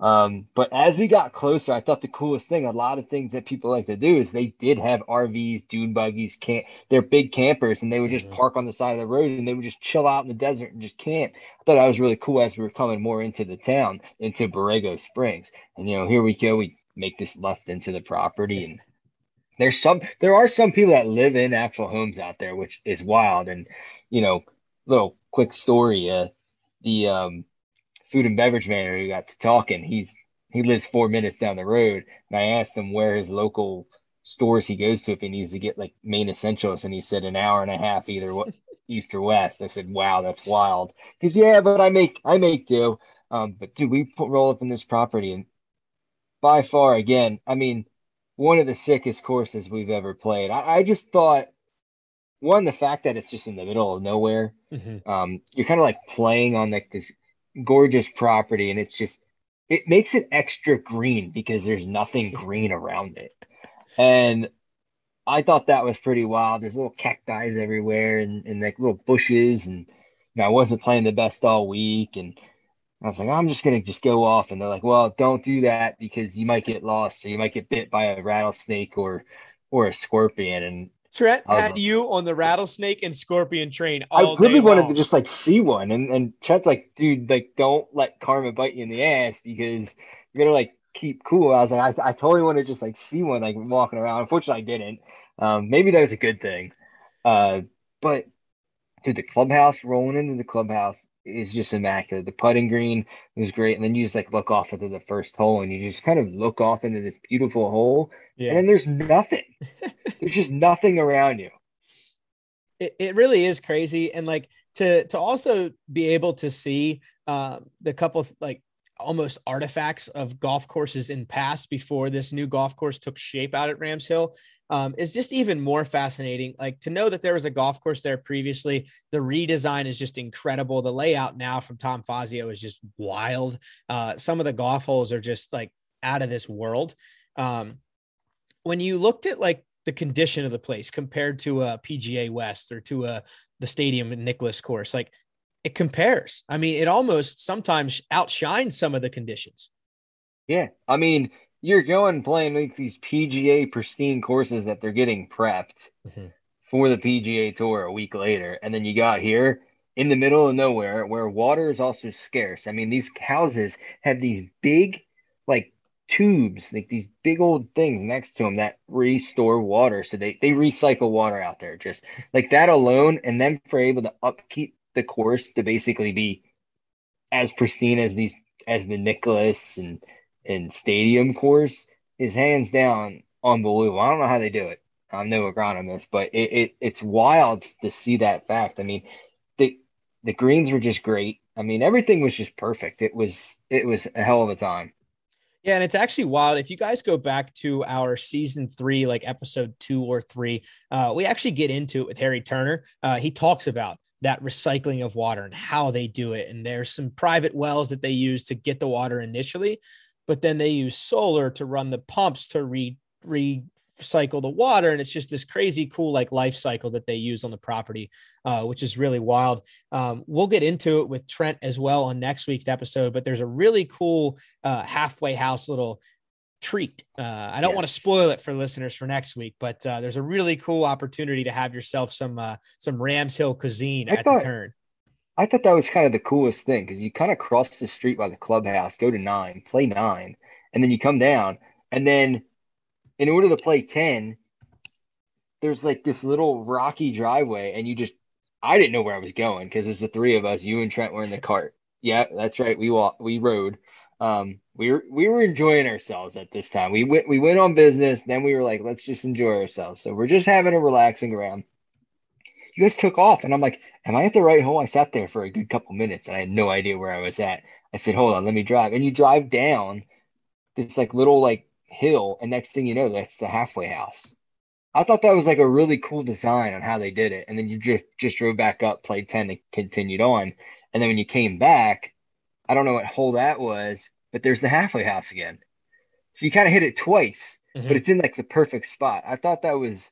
Um, but as we got closer, I thought the coolest thing, a lot of things that people like to do is they did have RVs, dune buggies, camp. They're big campers, and they would just mm-hmm. park on the side of the road and they would just chill out in the desert and just camp. I thought that was really cool as we were coming more into the town, into Borrego Springs. And you know, here we go. We make this left into the property. And there's some there are some people that live in actual homes out there which is wild. And you know little quick story uh the um food and beverage manager who got to talking he's he lives four minutes down the road. And i asked him where his local stores he goes to if he needs to get like main essentials. And he said an hour and a half either [LAUGHS] east or west. I said wow that's wild. Because yeah but i make i make do. Um but dude we put, roll up in this property and by far, again, I mean, one of the sickest courses we've ever played. I, I just thought, one, the fact that it's just in the middle of nowhere, mm-hmm. um, you're kind of like playing on like this gorgeous property, and it's just, it makes it extra green because there's nothing [LAUGHS] green around it. And I thought that was pretty wild. There's little cacti everywhere and, and like little bushes. And you know, I wasn't playing the best all week. And I was like, I'm just gonna just go off, and they're like, well, don't do that because you might get lost, so you might get bit by a rattlesnake or or a scorpion. And Trent had like, you on the rattlesnake and scorpion train. I really wanted long. to just like see one, and and Trent's like, dude, like don't let karma bite you in the ass because you're gonna like keep cool. I was like, I, I totally want to just like see one like walking around. Unfortunately, I didn't. Um, maybe that was a good thing. Uh, but dude, the clubhouse rolling into the clubhouse is just immaculate. The putting green was great, and then you just like look off into the first hole, and you just kind of look off into this beautiful hole, yeah. and there's nothing. [LAUGHS] there's just nothing around you. It, it really is crazy, and like to to also be able to see uh, the couple like almost artifacts of golf courses in past before this new golf course took shape out at Rams Hill um, is just even more fascinating. Like to know that there was a golf course there previously. The redesign is just incredible. The layout now from Tom Fazio is just wild. Uh, some of the golf holes are just like out of this world. Um, when you looked at like the condition of the place compared to a PGA West or to a the Stadium Nicklaus course, like it compares. I mean, it almost sometimes outshines some of the conditions. Yeah. I mean, you're going playing like these PGA pristine courses that they're getting prepped mm-hmm. for the PGA Tour a week later, and then you got here in the middle of nowhere where water is also scarce. I mean, these houses have these big, like tubes, like these big old things next to them that restore water. So they they recycle water out there, just like that alone, and then for able to upkeep the course to basically be as pristine as these as the Nicklaus and and Stadium course is hands down unbelievable. I don't know how they do it. I'm no agronomist, but it, it it's wild to see that fact. I mean, the the greens were just great. I mean, everything was just perfect. It was it was a hell of a time. Yeah, and it's actually wild. If you guys go back to our season three, like episode two or three, uh, we actually get into it with Harry Turner. Uh, he talks about that recycling of water and how they do it. And there's some private wells that they use to get the water initially, but then they use solar to run the pumps to re recycle the water. And it's just this crazy cool like life cycle that they use on the property, uh, which is really wild. Um, we'll get into it with Trent as well on next week's episode, but there's a really cool uh, halfway house little treat. Uh, I don't yes. want to spoil it for listeners for next week, but uh, there's a really cool opportunity to have yourself some uh, some Rams Hill cuisine I at thought, the turn. I thought that was kind of the coolest thing because you kind of cross the street by the clubhouse, go to nine, play nine, and then you come down, and then in order to play ten, there's like this little rocky driveway, and you just I didn't know where I was going because there's the three of us. You and Trent were in the cart. Yeah, that's right. We walk, we rode um, we were we were enjoying ourselves at this time. We went we went on business, then we were like, let's just enjoy ourselves. So we're just having a relaxing around. You guys took off, and I'm like, am I at the right hole? I sat there for a good couple minutes, and I had no idea where I was at. I said, hold on, let me drive. And you drive down this like little like hill, and next thing you know, that's the halfway house. I thought that was like a really cool design on how they did it. And then you just just drove back up, played 10 and continued on. And then when you came back, I don't know what hole that was, but there's the halfway house again. So you kind of hit it twice, mm-hmm. but it's in like the perfect spot. I thought that was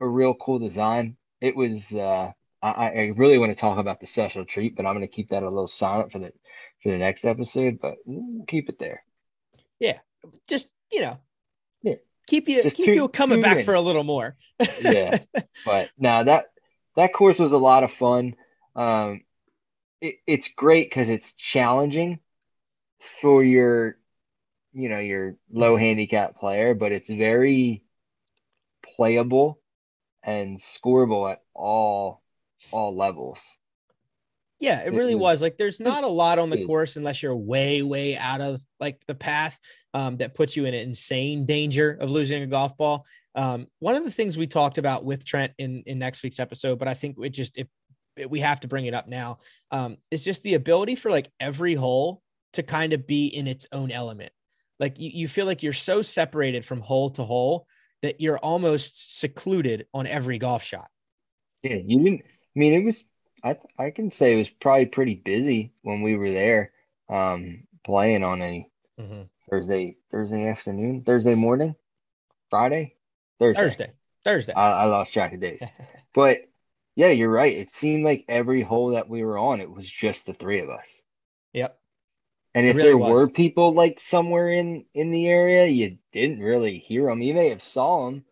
a real cool design. It was. Uh, I, I really want to talk about the special treat, but I'm going to keep that a little silent for the for the next episode. But we'll keep it there. Yeah, just you know, yeah. keep you just keep two, you coming back for a little more. yeah, [LAUGHS] but now that that course was a lot of fun. Um, it, it's great because it's challenging for your, you know, your low handicap player, but it's very playable and scoreable at all all levels. Yeah, it really it was, was. Like there's not a lot on the course unless you're way, way out of like the path um, that puts you in an insane danger of losing a golf ball. Um, one of the things we talked about with Trent in in next week's episode, but I think it just it we have to bring it up now. Um, it's just the ability for like every hole to kind of be in its own element. Like you, you feel like you're so separated from hole to hole that you're almost secluded on every golf shot. Yeah, you didn't. I mean, it was. I I can say it was probably pretty busy when we were there, um, playing on a mm-hmm. Thursday Thursday afternoon, Thursday morning, Friday, Thursday, Thursday, Thursday. I, I lost track of days, [LAUGHS] but yeah, you're right. It seemed like every hole that we were on, it was just the three of us. Yep. And if really there was. were people like somewhere in in the area, you didn't really hear them. You may have saw them,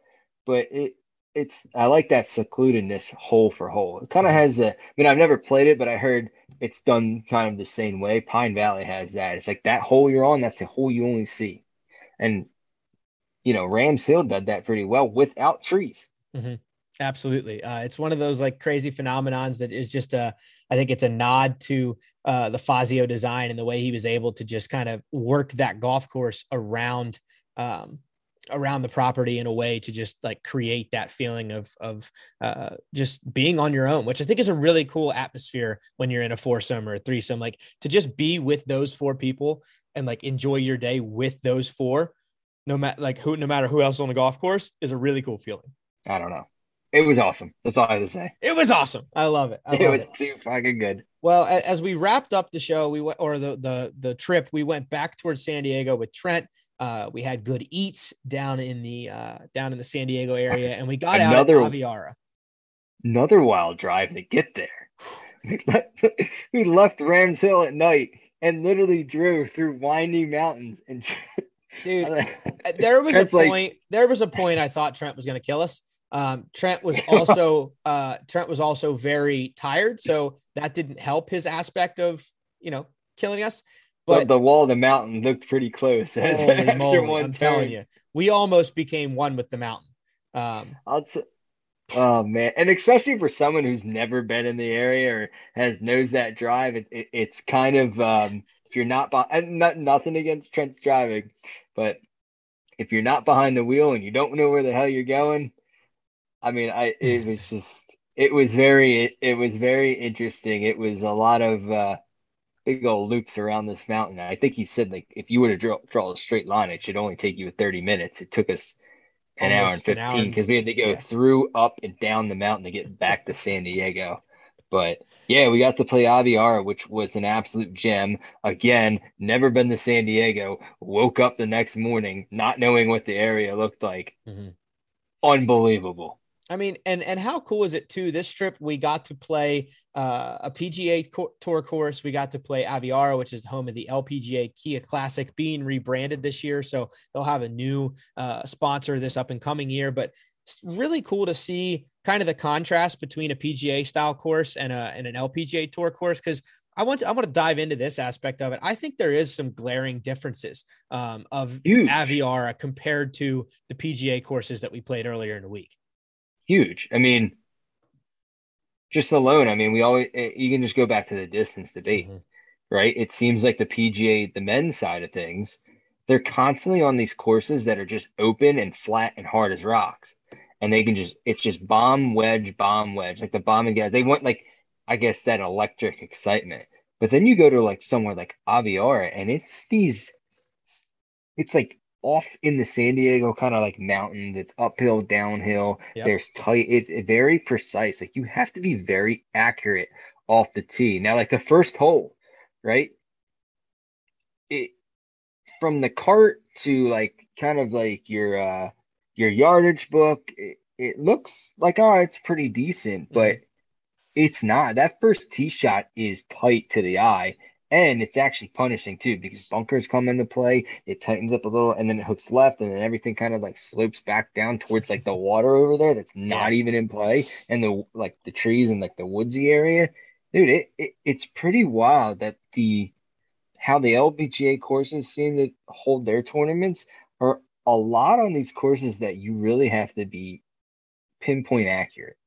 but it it's I like that secludedness hole for hole. It kind of has a. I mean, I've never played it, but I heard it's done kind of the same way. Pine Valley has that. It's like that hole you're on. That's the hole you only see, and you know Rams Hill did that pretty well without trees. Mm-hmm. Absolutely. Uh, it's one of those like crazy phenomenons that is just a, I think it's a nod to uh, the Fazio design and the way he was able to just kind of work that golf course around um, around the property in a way to just like create that feeling of of uh, just being on your own, which I think is a really cool atmosphere when you're in a foursome or a threesome. Like to just be with those four people and like enjoy your day with those four, no matter like who, no matter who else on the golf course, is a really cool feeling. I don't know. It was awesome. That's all I have to say. It was awesome. I love it. I it love was it. too fucking good. Well, as we wrapped up the show, we went or the the the trip, we went back towards San Diego with Trent. Uh, we had good eats down in the uh, down in the San Diego area, and we got Another- out at Aviara. Another wild drive to get there. We [LAUGHS] left, we left Rams Hill at night and literally drove through winding mountains and Dude, [LAUGHS] there was Trent's a like- point. there was a point I thought Trent was going to kill us. Um, Trent was [LAUGHS] also uh, Trent was also very tired, so that didn't help his aspect of you know killing us. but But the wall of the mountain looked pretty close [LAUGHS] as after moly, one I'm turn. telling you, we almost became one with the mountain. Um, I'll t- oh man, and especially for someone who's never been in the area or has knows that drive, it, it, it's kind of um, if you're not not nothing against Trent's driving, but if you're not behind the wheel and you don't know where the hell you're going, I mean, I [LAUGHS] it was just it was very it, it was very interesting. It was a lot of uh, big old loops around this mountain. I think he said like if you were to draw draw a straight line, it should only take you 30 minutes. It took us an hour and Almost hour 15 because we had to go yeah. through, up, and down the mountain to get back to San Diego. But yeah, we got to play Aviara, which was an absolute gem. Again, never been to San Diego. Woke up the next morning not knowing what the area looked like. Unbelievable. I mean, and and how cool is it too? This trip we got to play uh, a PGA co- Tour course. We got to play Aviara, which is home of the LPGA Kia Classic, being rebranded this year. So they'll have a new uh, sponsor this up and coming year. But it's really cool to see kind of the contrast between a PGA style course and a and an LPGA Tour course because. I want to, I want to dive into this aspect of it. I think there is some glaring differences um, of Huge. Aviara compared to the PGA courses that we played earlier in the week. Huge. I mean, just alone, I mean, we always, eh, you can just go back to the distance debate. Mhm. right? It seems like the PGA, the men's side of things, they're constantly on these courses that are just open and flat and hard as rocks. And they can just, it's just bomb, wedge, bomb, wedge. Like the bombing guys, they want like, I guess that electric excitement. But then you go to like somewhere like Aviara and it's these, it's like off in the San Diego kind of like mountains. It's uphill, downhill. Yep. There's tight, it's very precise. Like you have to be very accurate off the tee. Now, like the first hole, right? It from the cart to like kind of like your uh your yardage book, it, it looks like oh it's pretty decent, but it's not. That first tee shot is tight to the eye. And it's actually punishing too because bunkers come into play. It tightens up a little and then it hooks left and then everything kind of like slopes back down towards like the water over there that's not even in play and the like the trees and like the woodsy area. Dude, it, it it's pretty wild that the how the LPGA courses seem to hold their tournaments are a lot on these courses that you really have to be pinpoint accurate.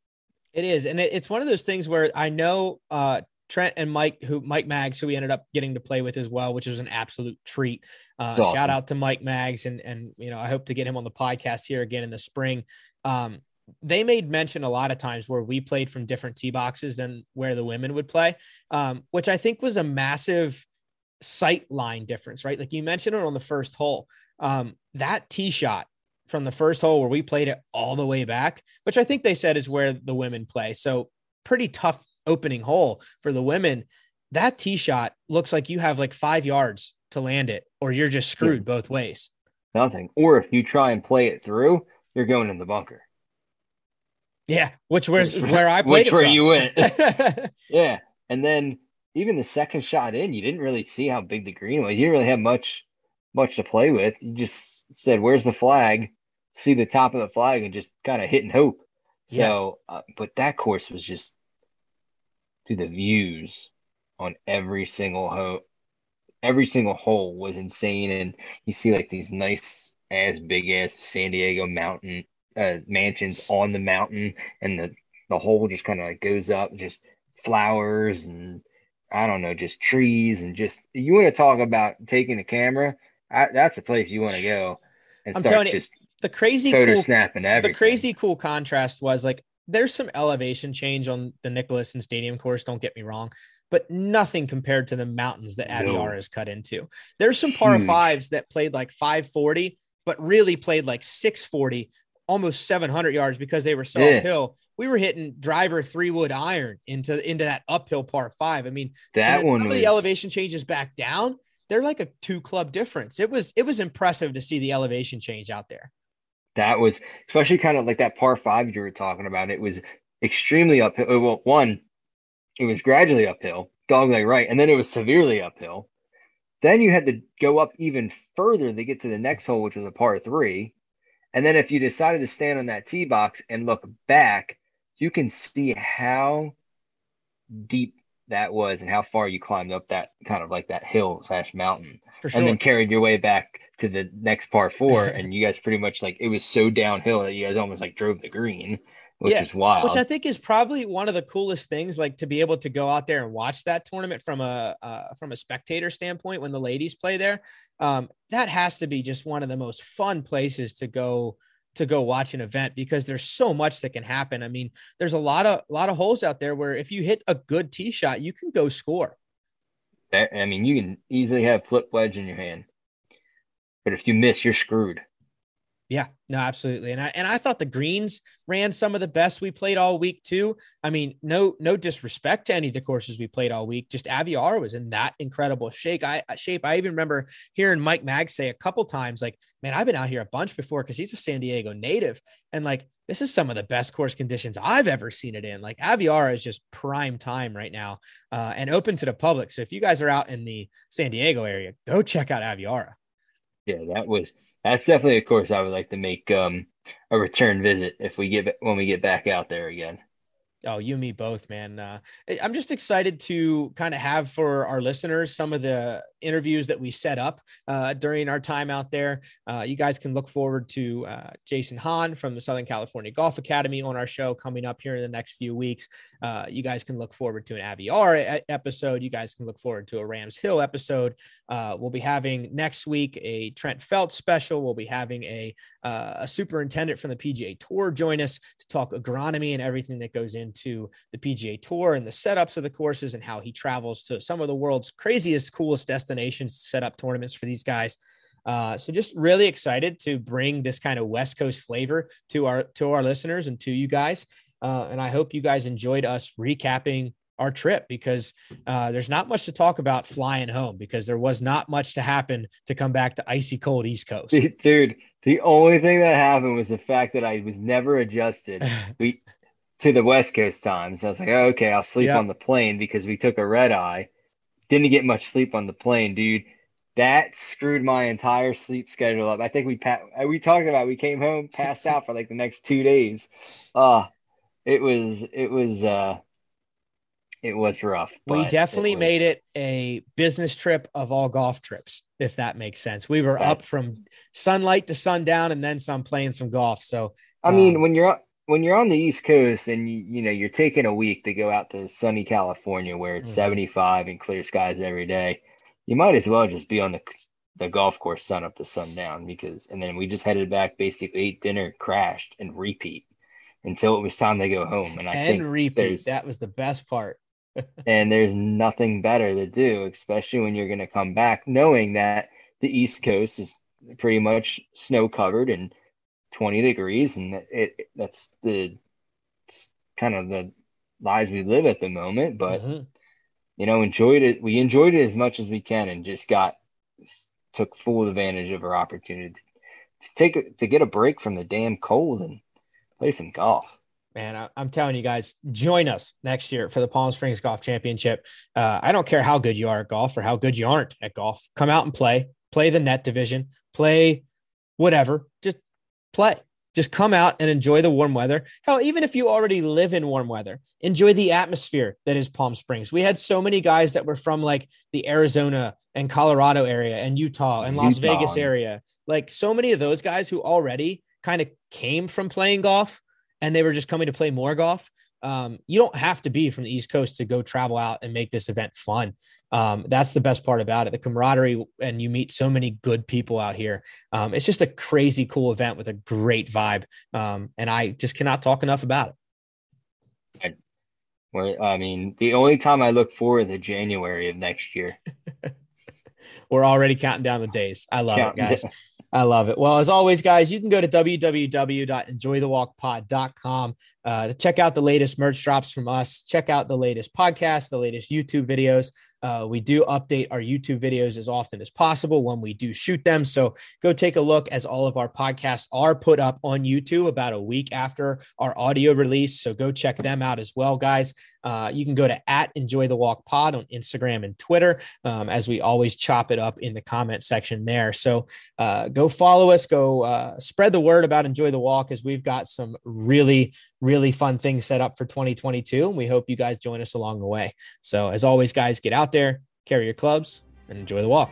It is, and it, it's one of those things where I know uh, Trent and Mike, who Mike Maggs, who we ended up getting to play with as well, which was an absolute treat. Uh, awesome. Shout out to Mike Maggs, and and you know I hope to get him on the podcast here again in the spring. Um, they made mention a lot of times where we played from different tee boxes than where the women would play, um, which I think was a massive sight line difference, right? Like you mentioned it on the first hole. Um, that tee shot from the first hole where we played it all the way back, which I think they said is where the women play. So pretty tough opening hole for the women. That tee shot looks like you have like five yards to land it, or you're just screwed both ways. Nothing. Or if you try and play it through, you're going in the bunker. Yeah, which was Which- where I played which where from. you went. [LAUGHS] [LAUGHS] Yeah. And then even the second shot in, you didn't really see how big the green was. You didn't really have much much to play with. You just said, "Where's the flag?" See the top of the flag and just kind of hit and hope. So, uh, but that course was just, dude, the views on every single hole, every single hole was insane. And you see like these nice ass, big ass San Diego mountain uh, mansions on the mountain, and the the hole just kind of like goes up, just flowers and I don't know, just trees and just you want to talk about taking a camera. I, that's a place you want to go and I'm start telling you, just the crazy photo cool, snapping everything. the crazy cool contrast was like there's some elevation change on the Nicklaus and Stadium course. Don't get me wrong, but nothing compared to the mountains that No. Aviara has cut into. There's some par fives that played like 540, but really played like 640, almost 700 yards because they were so Yeah. uphill. We were hitting driver three wood iron into into that uphill par five. I mean, that one some was of the elevation changes back down. They're like a two club difference. It was it was impressive to see the elevation change out there. That was especially kind of like that par five you were talking about. It was extremely uphill. uh, Well, one, it was gradually uphill, dogleg right, and then it was severely uphill. Then you had to go up even further to get to the next hole, which was a par three. And then if you decided to stand on that tee box and look back, you can see how deep that was and how far you climbed up that kind of like that hill slash mountain sure. and then carried your way back to the next par four. [LAUGHS] and you guys pretty much like it was so downhill that you guys almost like drove the green, which Yeah, is wild. which I think is probably one of the coolest things, like to be able to go out there and watch that tournament from a uh, from a spectator standpoint when the ladies play there. Um, that has to be just one of the most fun places to go to go watch an event because there's so much that can happen. I mean, there's a lot of a lot of holes out there where if you hit a good tee shot, you can go score. I mean, you can easily have flip wedge in your hand, but if you miss, you're screwed. Yeah, no, absolutely. And I and I thought the greens ran some of the best we played all week too. I mean, no no disrespect to any of the courses we played all week. Just Aviara was in that incredible shape. I shape. I even remember hearing Mike Mag say a couple times, like, man, I've been out here a bunch before because he's a San Diego native. And like this is some of the best course conditions I've ever seen it in. Like Aviara is just prime time right now uh, and open to the public. So if you guys are out in the San Diego area, go check out Aviara. Yeah, that was that's definitely a course I would like to make um a return visit if we get when we get back out there again. Oh, you and me both, man. Uh, I'm just excited to kind of have for our listeners some of the interviews that we set up uh, during our time out there. Uh, you guys can look forward to uh, Jason Hahn from the Southern California Golf Academy on our show coming up here in the next few weeks. Uh, you guys can look forward to an Aviara episode. You guys can look forward to a Rams Hill episode. Uh, we'll be having next week a Trent Feltz special. We'll be having a a superintendent from the PGA Tour join us to talk agronomy and everything that goes into the PGA Tour and the setups of the courses and how he travels to some of the world's craziest, coolest destinations to set up tournaments for these guys. Uh, so just really excited to bring this kind of West Coast flavor to our to our listeners and to you guys. Uh, and I hope you guys enjoyed us recapping our trip because uh, there's not much to talk about flying home because there was not much to happen to come back to icy cold East Coast. [LAUGHS] Dude, the only thing that happened was the fact that I was never adjusted [LAUGHS] we to the West Coast times. I was like, oh, okay, I'll sleep Yeah. on the plane because we took a red eye. Didn't get much sleep on the plane, dude. That screwed my entire sleep schedule up. I think we pa- we talked about it. we came home passed out for like the next two days. Uh it was it was uh it was rough. we definitely was- made it a business trip of all golf trips, if that makes sense. We were up from sunlight to sundown and then some playing some golf. So I mean, Um, when you're when you're on the East Coast and you you know you're taking a week to go out to sunny California where it's Mhm. 75 and clear skies every day, you might as well just be on the the golf course sun up to sundown because and then we just headed back, basically ate dinner, crashed, and repeat until it was time to go home. And I and think repeat. That was the best part. [LAUGHS] and there's nothing better to do, especially when you're going to come back knowing that the East Coast is pretty much snow covered and 20 degrees, and it, it that's the it's kind of the lives we live at the moment. But Mhm. you know, enjoyed it. We enjoyed it as much as we can, and just got took full advantage of our opportunity to take a, to get a break from the damn cold and play some golf. Man, I, I'm telling you guys, join us next year for the Palm Springs Golf Championship. Uh, I don't care how good you are at golf or how good you aren't at golf. Come out and play. Play the net division. Play whatever. Just play. Just come out and enjoy the warm weather. Hell, even if you already live in warm weather, enjoy the atmosphere that is Palm Springs. We had so many guys that were from like the Arizona and Colorado area and Utah and Las Utah. Vegas area. Like so many of those guys who already kind of came from playing golf and they were just coming to play more golf. Um, you don't have to be from the East Coast to go travel out and make this event fun. Um, that's the best part about it the camaraderie, and you meet so many good people out here. Um, it's just a crazy cool event with a great vibe. Um, and I just cannot talk enough about it. Where I mean, the only time I look forward to January of next year. [LAUGHS] [LAUGHS] We're already counting down the days. I love counting it, guys. I love it. Well, as always, guys, you can go to www.enjoythewalkpod.com uh, check out the latest merch drops from us. Check out the latest podcasts, the latest YouTube videos. Uh, we do update our YouTube videos as often as possible when we do shoot them. So go take a look as all of our podcasts are put up on YouTube about a week after our audio release. So go check them out as well, guys. Uh, you can go to at Enjoy the Walk Pod on Instagram and Twitter, um, as we always chop it up in the comment section there. So uh, go follow us, go uh, spread the word about Enjoy the Walk, as we've got some really, really fun things set up for 2022. And we hope you guys join us along the way. So, as always, guys, get out there, carry your clubs, and enjoy the walk.